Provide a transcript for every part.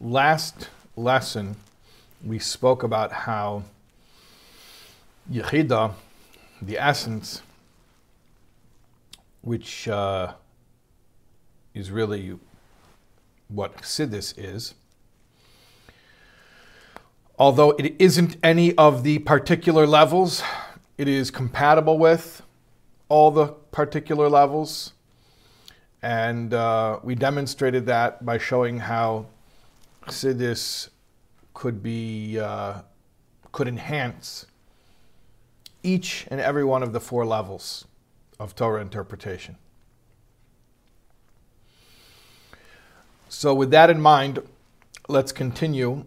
Last lesson, we spoke about how Yechida, the essence, which uh, is really what Chassidus is, although it isn't any of the particular levels, it is compatible with all the particular levels. And uh, we demonstrated that by showing how Chassidus could be uh, could enhance each and every one of the four levels of Torah interpretation. So, with that in mind, let's continue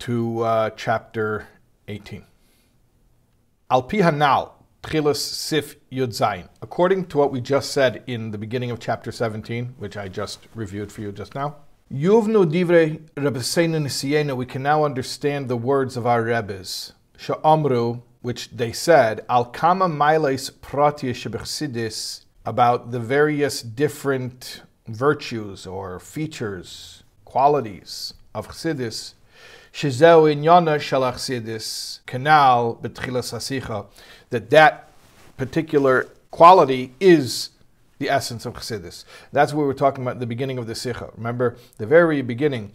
to uh, chapter 18. Al pi hanal, tchilas sif yud zayin. According to what we just said in the beginning of chapter 17, which I just reviewed for you just now, Yuvnu divrei Rebbeinu Nisiyena, we can now understand the words of our Rebbes. Sha'amru, which they said, Al kama mailes pratia shebechsidis, about the various different virtues or features, qualities of chsidis. Shizeu inyana shalach chsidis, canal betchilas hasicha, that that particular quality is the essence of Chassidus. That's what we were talking about at the beginning of the Sikha. Remember, the very beginning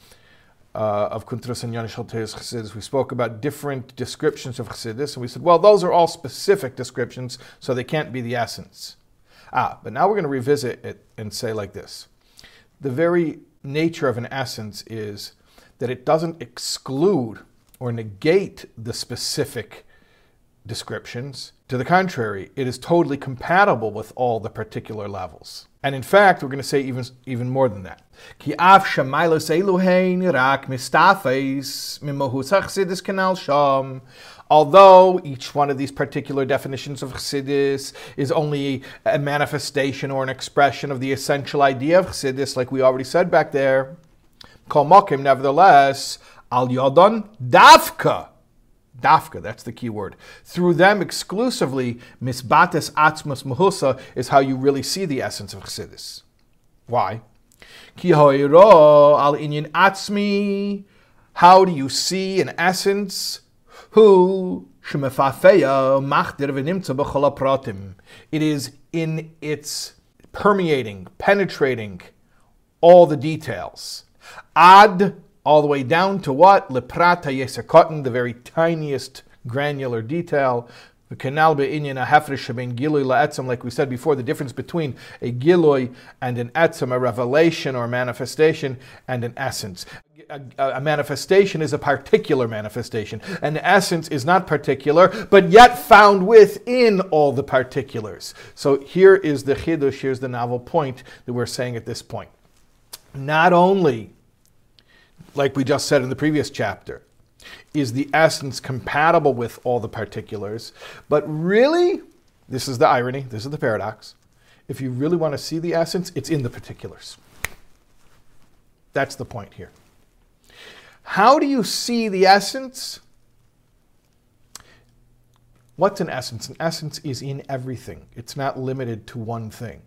uh, of Kuntras and Yanish Chassidus, we spoke about different descriptions of Chassidus, and we said, well, those are all specific descriptions, so they can't be the essence. Ah, but now we're going to revisit it and say like this. The very nature of an essence is that it doesn't exclude or negate the specific descriptions. To the contrary, it is totally compatible with all the particular levels. And in fact, we're going to say even, even more than that. Although each one of these particular definitions of Chassidus is only a manifestation or an expression of the essential idea of Chassidus, like we already said back there, Kol Mokim, nevertheless, al yodon davka Dafka, that's the key word. Through them exclusively, misbates atzmas mahusa is how you really see the essence of Chassidus. Why? Ki al inyan atzmi. How do you see an essence? Who it is in its permeating, penetrating all the details. Ad all the way down to what? Leprata yesakotin, the very tiniest granular detail. The canal be'inyan a hefresh ben gilui la'etzem, like we said before, the difference between a gilui and an etzem, a revelation or manifestation, and an essence. A, a, manifestation is a particular manifestation. An essence is not particular, but yet found within all the particulars. So here is the chidush, here's the novel point that we're saying at this point. Not only like we just said in the previous chapter, is the essence compatible with all the particulars. But really, this is the irony, this is the paradox. If you really want to see the essence, it's in the particulars. That's the point here. How do you see the essence? What's an essence? An essence is in everything, it's not limited to one thing.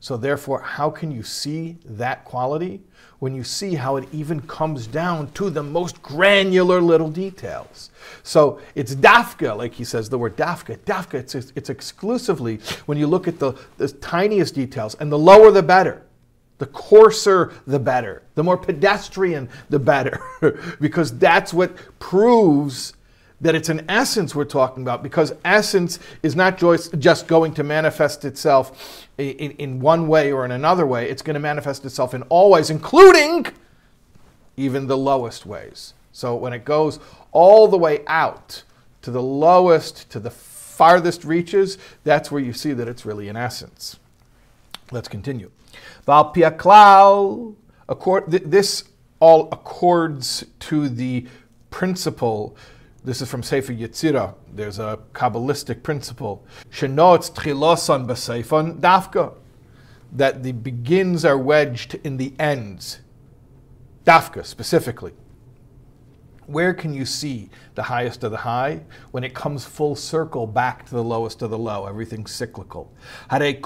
So, therefore, how can you see that quality when you see how it even comes down to the most granular little details? So, it's dafka, like he says the word dafka. Dafka, it's, it's exclusively when you look at the, the tiniest details, and the lower the better. The coarser, the better. The more pedestrian, the better. because that's what proves that it's an essence we're talking about because essence is not just going to manifest itself in, in one way or in another way. It's going to manifest itself in all ways, including even the lowest ways. So when it goes all the way out to the lowest, to the farthest reaches, that's where you see that it's really an essence. Let's continue. This all accords to the principle this is from Sefer Yetzirah. There's a Kabbalistic principle. Shenotz tchilosan b'seifon dafka. That the begins are wedged in the ends. Dafka, specifically. Where can you see the highest of the high? When it comes full circle back to the lowest of the low. Everything's cyclical. The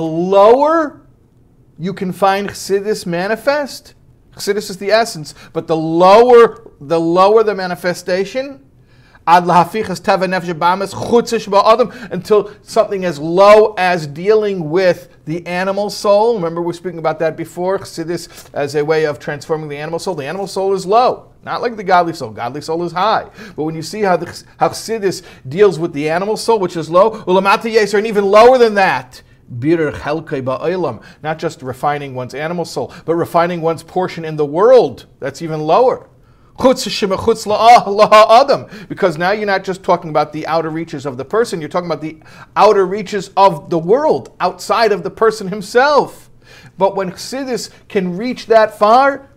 lower you can find Chassidus manifest. Chassidus is the essence, but the lower the lower the manifestation, until something as low as dealing with the animal soul. Remember, we were speaking about that before. Chassidus as a way of transforming the animal soul. The animal soul is low, not like the godly soul. Godly soul is high. But when you see how the how deals with the animal soul, which is low, ulamata and even lower than that. Not just refining one's animal soul, but refining one's portion in the world. That's even lower. Because now you're not just talking about the outer reaches of the person, you're talking about the outer reaches of the world, outside of the person himself. But when Chassidus can reach that far,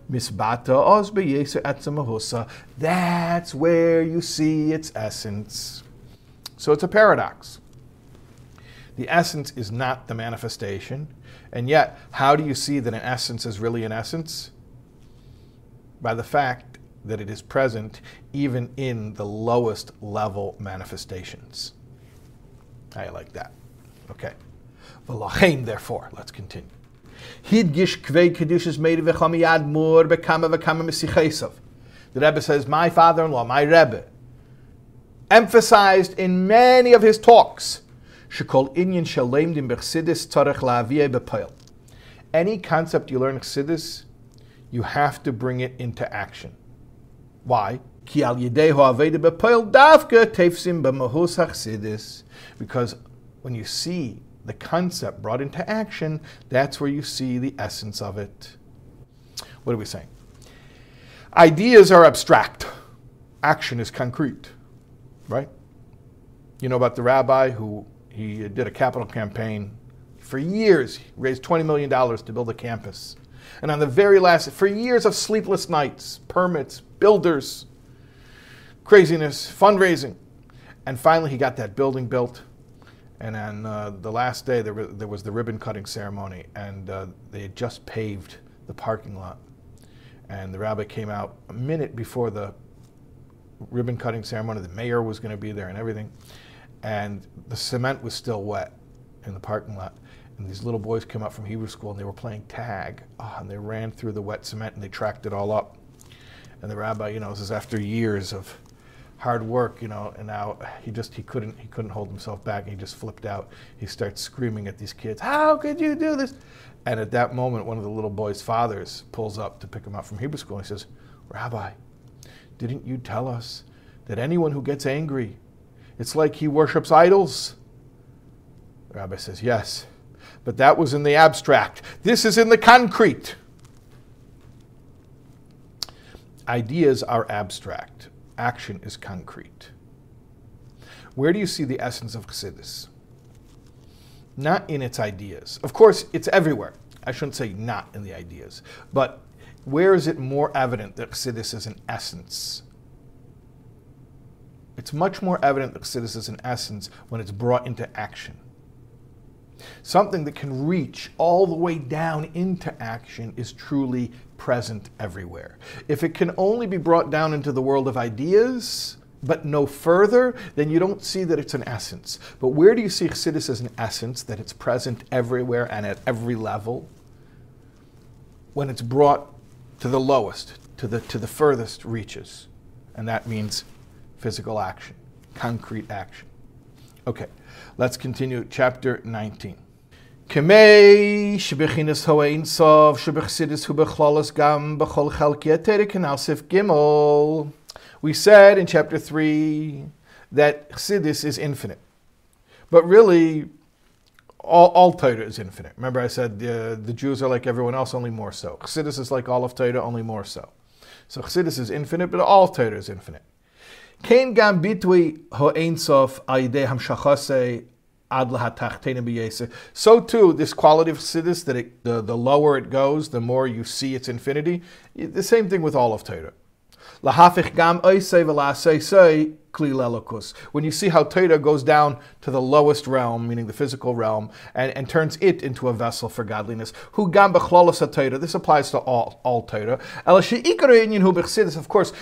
that's where you see its essence. So it's a paradox. The essence is not the manifestation. And yet, how do you see that an essence is really an essence? By the fact that it is present even in the lowest level manifestations. I like that. Okay. V'lachein, therefore, let's continue. Hidgish kvei kedushas made mur bekama v'kama. The Rebbe says, my father-in-law, my Rebbe, emphasized in many of his talks, shekol inyan shalem dim b'chsidis tzarech la'aviyeh b'poil. Any concept you learn chsidis, you have to bring it into action. Why? Because when you see the concept brought into action, that's where you see the essence of it. What are we saying? Ideas are abstract. Action is concrete, right? You know about the rabbi who he did a capital campaign for years, he raised $20 million to build a campus. And on the very last, for years of sleepless nights, permits, builders, craziness, fundraising. And finally, he got that building built. And on uh, the last day, there, there, was the ribbon cutting ceremony, and uh, they had just paved the parking lot. And the rabbi came out a minute before the ribbon cutting ceremony. The mayor was going to be there and everything. And the cement was still wet in the parking lot. And these little boys came up from Hebrew school and they were playing tag. Oh, and they ran through the wet cement and they tracked it all up. And the rabbi, you know, this is after years of hard work, you know, and now he just he couldn't he couldn't hold himself back. He just flipped out. He starts screaming at these kids, "How could you do this?" And at that moment, one of the little boy's fathers pulls up to pick him up from Hebrew school. And he says, "Rabbi, didn't you tell us that anyone who gets angry, it's like he worships idols?" The rabbi says, "Yes." But that was in the abstract. This is in the concrete. Ideas are abstract, action is concrete. Where do you see the essence of Chassidus? Not in its ideas. Of course, it's everywhere. I shouldn't say not in the ideas. But where is it more evident that Chassidus is an essence? It's much more evident that Chassidus is an essence when it's brought into action. Something that can reach all the way down into action is truly present everywhere. If it can only be brought down into the world of ideas, but no further, then you don't see that it's an essence. But where do you see Chassidus as an essence, that it's present everywhere and at every level? When it's brought to the lowest, to the, to the furthest reaches. And that means physical action, concrete action. Okay, let's continue. Chapter 19. We said in chapter 3 that chsidis is infinite. But really, all, all Torah is infinite. Remember, I said uh, the Jews are like everyone else, only more so. Chassidus is like all of Torah, only more so. So Chassidus is infinite, but all Torah is infinite. Gam hamshachase so too, this quality of Chassidus, that it, the, the lower it goes, the more you see its infinity. The same thing with all of Torah. When you see how Torah goes down to the lowest realm, meaning the physical realm, and, and turns it into a vessel for godliness. This applies to all, all Torah. Of course,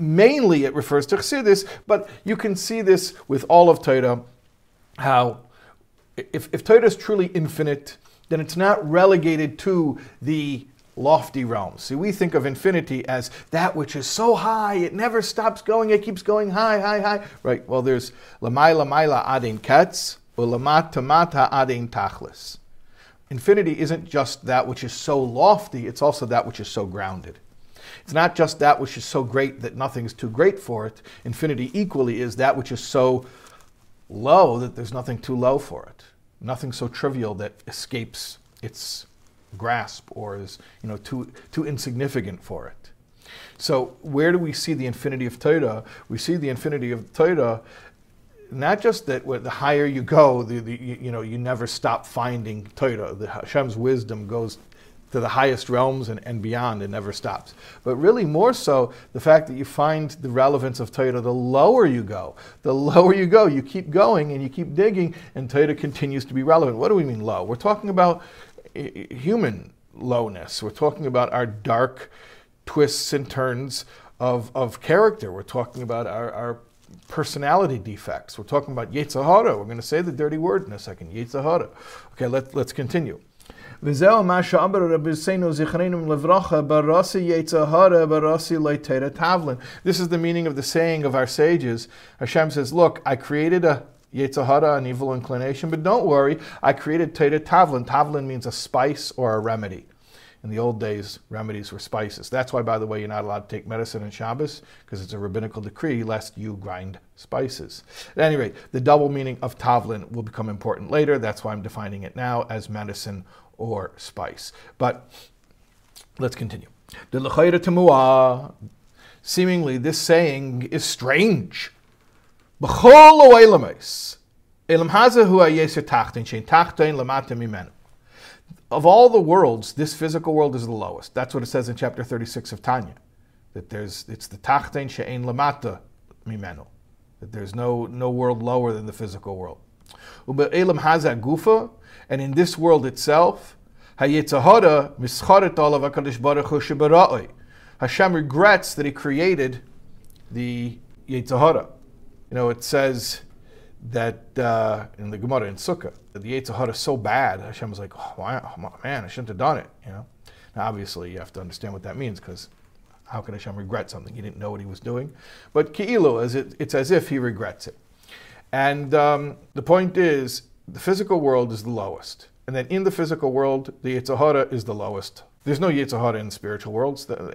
mainly it refers to Chassidus, but you can see this with all of Torah how if, if Torah is truly infinite then it's not relegated to the lofty realms. See, we think of infinity as that which is so high, it never stops going, it keeps going high, high, high. Right, well, there's lamai lamaila adin ketz, ulamat tamata adin tachlis. Infinity isn't just that which is so lofty, it's also that which is so grounded. It's not just that which is so great that nothing's too great for it. Infinity equally is that which is so low that there's nothing too low for it. Nothing so trivial that escapes its grasp or is you know too too insignificant for it. So where do we see the infinity of Torah? We see the infinity of Torah not just that the higher you go, the, the, you know, you never stop finding Torah. The Hashem's wisdom goes to the highest realms and, and beyond and never stops. But really, more so, the fact that you find the relevance of Torah, the lower you go, the lower you go, you keep going and you keep digging, and Torah continues to be relevant. What do we mean low? We're talking about eh, eh, human lowness. We're talking about our dark twists and turns of, of character. We're talking about our, our personality defects. We're talking about Yetzer Hara. We're going to say the dirty word in a second, Yetzer Hara. Okay, let, let's continue. This is the meaning of the saying of our sages. Hashem says, Look, I created a Yetzer Hara, an evil inclination, but don't worry, I created Teira Tavlin. Tavlin means a spice or a remedy. In the old days, remedies were spices. That's why, by the way, you're not allowed to take medicine in Shabbos, because it's a rabbinical decree lest you grind spices. At any rate, the double meaning of tavlin will become important later. That's why I'm defining it now as medicine or spice. But let's continue. Seemingly, this saying is strange. Of all the worlds, this physical world is the lowest. That's what it says in chapter 36 of Tanya. That there's it's the tachten she'ein lamata mimenu. That there's no no world lower than the physical world. Elam haza gufa, and in this world itself, hayetzahara mischaret olav hakadosh baruch hu Hashem regrets that He created the Yetzahara. You know, it says that uh, in the Gemara in Sukkah, that the Yetzer Hara is so bad, Hashem was like, oh, wow, man, I shouldn't have done it. You know, now obviously you have to understand what that means because how can Hashem regret something he didn't know what he was doing? But Ki'ilu, it, it's as if he regrets it. And um, the point is, the physical world is the lowest, and then in the physical world, the Yetzer Hara is the lowest. There's no Yetzer Hara in the spiritual worlds. The,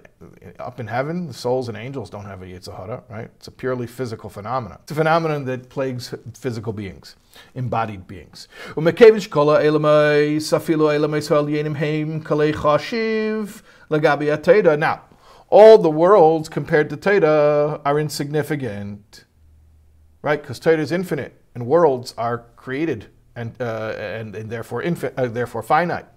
up in heaven, the souls and angels don't have a Yetzer Hara, right? It's a purely physical phenomenon. It's a phenomenon that plagues physical beings, embodied beings. Now, all the worlds compared to Teda are insignificant, right? Because Teda is infinite, and worlds are created and, uh, and, and therefore, infi- uh, therefore finite.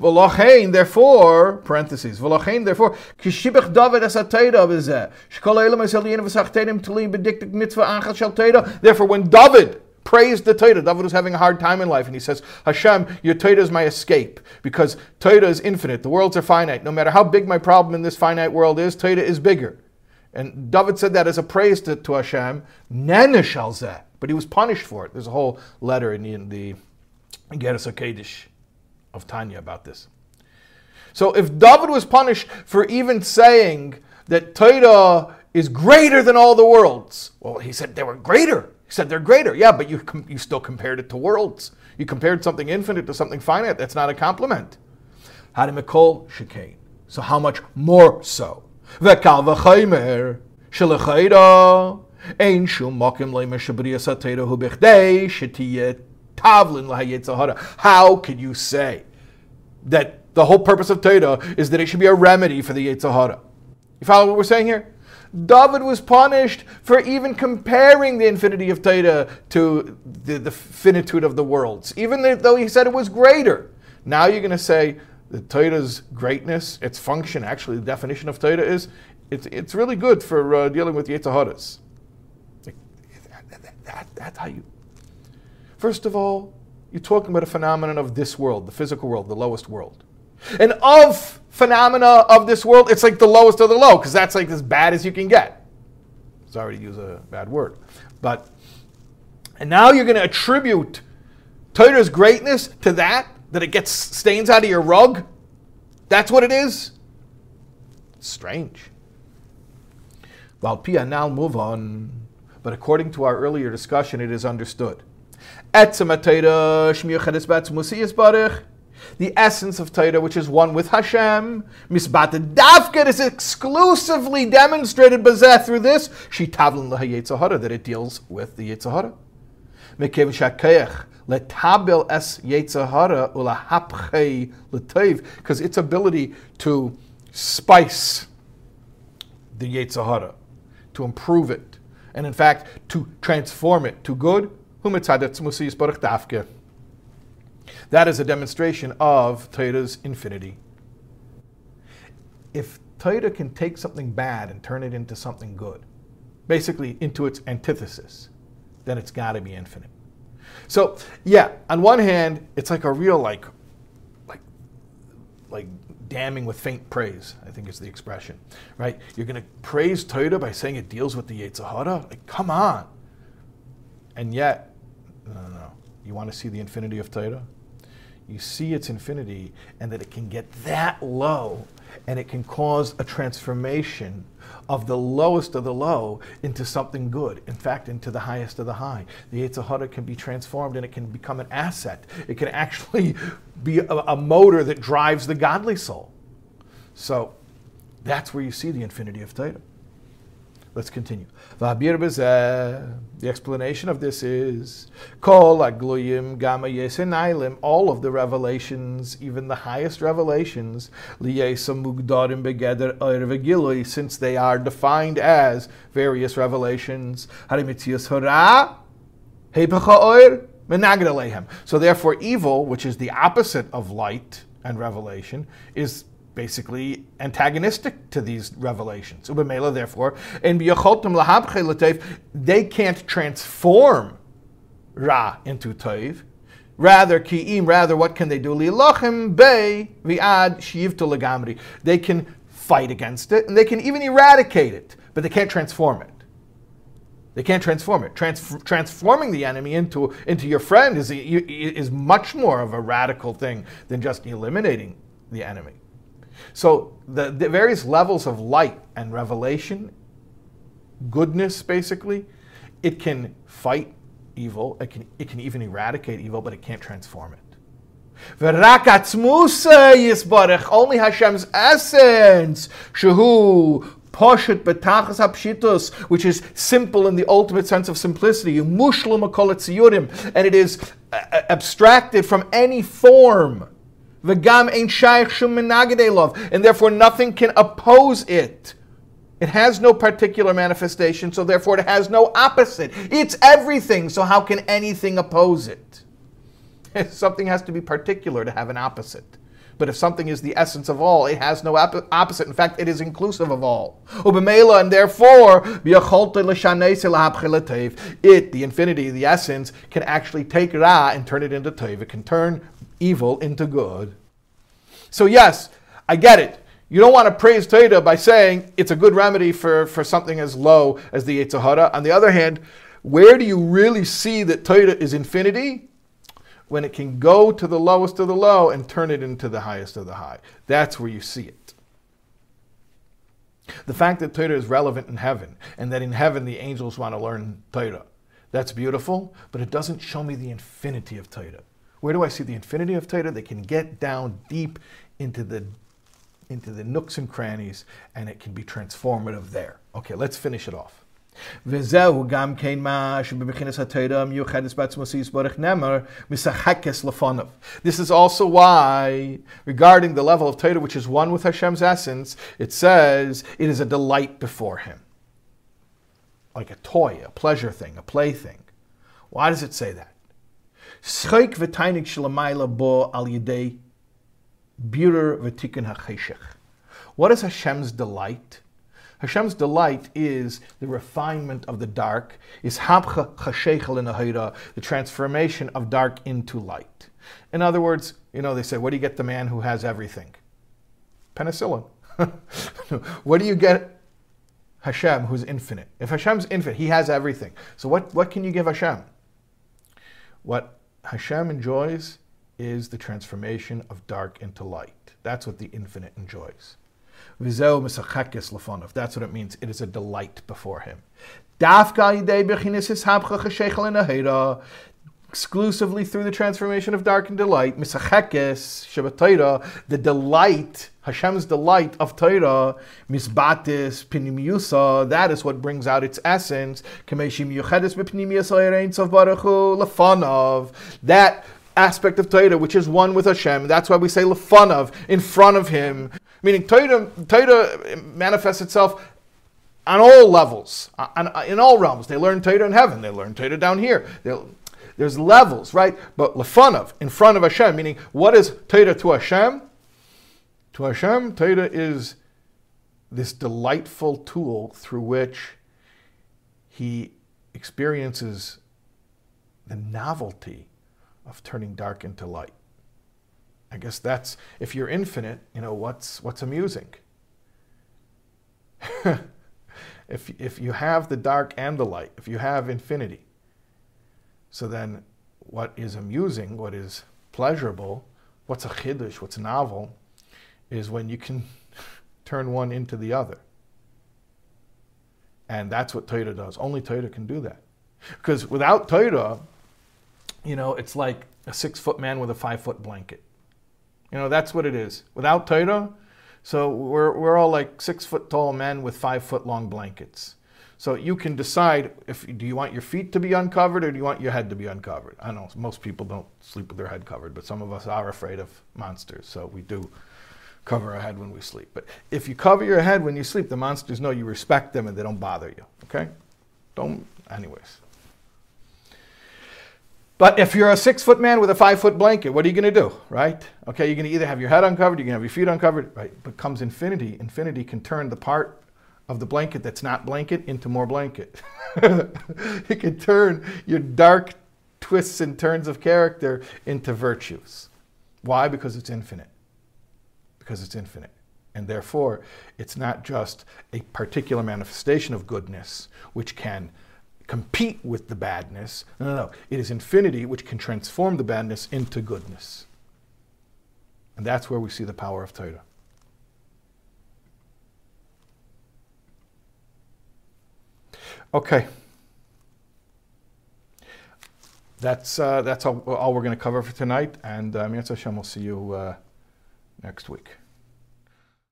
V'lochein, therefore, parentheses, v'lochein, therefore, kishibach David as atayda v'zeh, shkol elam es elien v'sachtenim tulim bediktik mitzvah achal shal tayda. Therefore, when David praised the Torah. David was having a hard time in life, and he says, Hashem, your Torah is my escape, because Torah is infinite. The worlds are finite. No matter how big my problem in this finite world is, Torah is bigger. And David said that as a praise to, to Hashem, Neneshal But he was punished for it. There's a whole letter in the, in the Igeres HaKodesh of Tanya about this. So if David was punished for even saying that Torah is greater than all the worlds, well, he said they were greater. He said they're greater. Yeah, but you, you still compared it to worlds. You compared something infinite to something finite. That's not a compliment. Hadimikol shekain. So how much more so? V'chaymer shelechayda ein shum makim le'meshabriya satera hu bechdei shetiyet tavlin How can you say that the whole purpose of Torah is that it should be a remedy for the Yetzer Hara? You follow what we're saying here? David was punished for even comparing the infinity of Torah to the, the finitude of the worlds, even though he said it was greater. Now you're going to say the Torah's greatness, its function, actually, the definition of Torah is it's, it's really good for uh, dealing with Yetzer Haras. That, that, that's how you First of all, you're talking about a phenomenon of this world, the physical world, the lowest world. And of phenomena of this world, it's like the lowest of the low, because that's like as bad as you can get. Sorry to use a bad word. But, and now you're going to attribute Torah's greatness to that? That it gets stains out of your rug? That's what it is? Strange. Well, Pia now move on. But according to our earlier discussion, it is understood. The essence of Torah, which is one with Hashem, misbata davka is exclusively demonstrated bazeh through this. She tavlin lahayetzahara that it deals with the Yetzahara. Mekev shakayach letabel es Yetzahara ulahapchei letayv because its ability to spice the Yetzahara, to improve it, and in fact to transform it to good. That is a demonstration of Torah's infinity. If Torah can take something bad and turn it into something good, basically into its antithesis, then it's got to be infinite. So, yeah, on one hand, it's like a real like like like damning with faint praise, I think is the expression, right? You're going to praise Torah by saying it deals with the Yetzer Hara? Like, come on. And yet, no, no, no. You want to see the infinity of Torah? You see its infinity and that it can get that low and it can cause a transformation of the lowest of the low into something good. In fact, into the highest of the high. The Yetzer Hara can be transformed and it can become an asset. It can actually be a, a motor that drives the godly soul. So that's where you see the infinity of Torah. Let's continue. The explanation of this is Kol Agloyim Gama Yesenailim, all of the revelations, even the highest revelations, Mugdarim Begeder Oir since they are defined as various revelations. Harimitzias Hora, Hepacha Oir, So therefore, evil, which is the opposite of light and revelation, is basically antagonistic to these revelations. Ubemela, therefore, and they can't transform Ra into Toiv. Rather, ki'im, rather, what can they do? Lilachim be vi'ad shivta legamri. They can fight against it, and they can even eradicate it, but they can't transform it. They can't transform it. Trans- transforming the enemy into, into your friend is, is much more of a radical thing than just eliminating the enemy. So the, the various levels of light and revelation, goodness basically, it can fight evil, it can, it can even eradicate evil, but it can't transform it. Only Hashem's essence, which is simple in the ultimate sense of simplicity, and it is uh, abstracted from any form. V'gam ein shaykh shum love, and therefore nothing can oppose it. It has no particular manifestation, so therefore it has no opposite. It's everything, so how can anything oppose it? Something has to be particular to have an opposite. But if something is the essence of all, it has no opposite. In fact, it is inclusive of all. And therefore, it, the infinity, the essence, can actually take Ra and turn it into Tev. It can turn evil into good. So, yes, I get it. You don't want to praise Torah by saying it's a good remedy for, for something as low as the Yetzer Hara. On the other hand, where do you really see that Torah is infinity? When it can go to the lowest of the low and turn it into the highest of the high. That's where you see it. The fact that Torah is relevant in heaven and that in heaven the angels want to learn Torah, that's beautiful, but it doesn't show me the infinity of Torah. Where do I see the infinity of Torah? They can get down deep into the into the nooks and crannies, and it can be transformative there. Okay, let's finish it off. This is also why, regarding the level of Torah which is one with Hashem's essence, it says it is a delight before Him. Like a toy, a pleasure thing, a plaything. Why does it say that? Schik v'tainik bo al yidei birer v'tikkun ha'cheshech. What is Hashem's delight? Hashem's delight is the refinement of the dark, is habcha chashechel the transformation of dark into light. In other words, you know, they say, what do you get the man who has everything? Penicillin. what do you get Hashem, who's infinite? If Hashem's infinite, he has everything. So what, what can you give Hashem? What Hashem enjoys is the transformation of dark into light. That's what the infinite enjoys. Vizeo misachekes lefonav. That's what it means. It is a delight before him. Exclusively through the transformation of dark and delight, misachekes shabatayra, the delight, Hashem's delight of Torah, misbatis pinimiusa, that is what brings out its essence. Kameshim yuchedes b'pnimius baruch lefanov. That aspect of Torah, which is one with Hashem. That's why we say lefanov, in front of Him. Meaning Torah, Torah manifests itself on all levels, on, in all realms. They learn Torah in heaven. They learn Torah down here. They'll, there's levels, right? But lefanov, in front of Hashem, meaning what is Torah to Hashem? To Hashem, Torah is this delightful tool through which he experiences the novelty of turning dark into light. I guess that's if you're infinite, you know, what's what's amusing? if if you have the dark and the light, if you have infinity, so then what is amusing, what is pleasurable, what's a chiddush, what's novel, is when you can turn one into the other. And that's what Torah does. Only Torah can do that. Because without Torah, you know, it's like a six foot man with a five foot blanket. You know, that's what it is. Without Torah, so we're, we're all like six foot tall men with five foot long blankets. So you can decide if do you want your feet to be uncovered or do you want your head to be uncovered. I know most people don't sleep with their head covered, but some of us are afraid of monsters, so we do cover our head when we sleep. But if you cover your head when you sleep, the monsters know you respect them and they don't bother you. Okay? Don't anyways. But if you're a six foot man with a five foot blanket, what are you going to do, right? Okay, you're going to either have your head uncovered, you're going to have your feet uncovered, right? But comes infinity. Infinity can turn the part of the blanket that's not blanket into more blanket. it can turn your dark twists and turns of character into virtues. Why? Because it's infinite. Because it's infinite. And therefore, it's not just a particular manifestation of goodness which can compete with the badness. No, no, no. It is infinity which can transform the badness into goodness. And that's where we see the power of Torah. Okay. That's, uh, that's all, all we're going to cover for tonight. And uh, Hashem will see you uh, next week.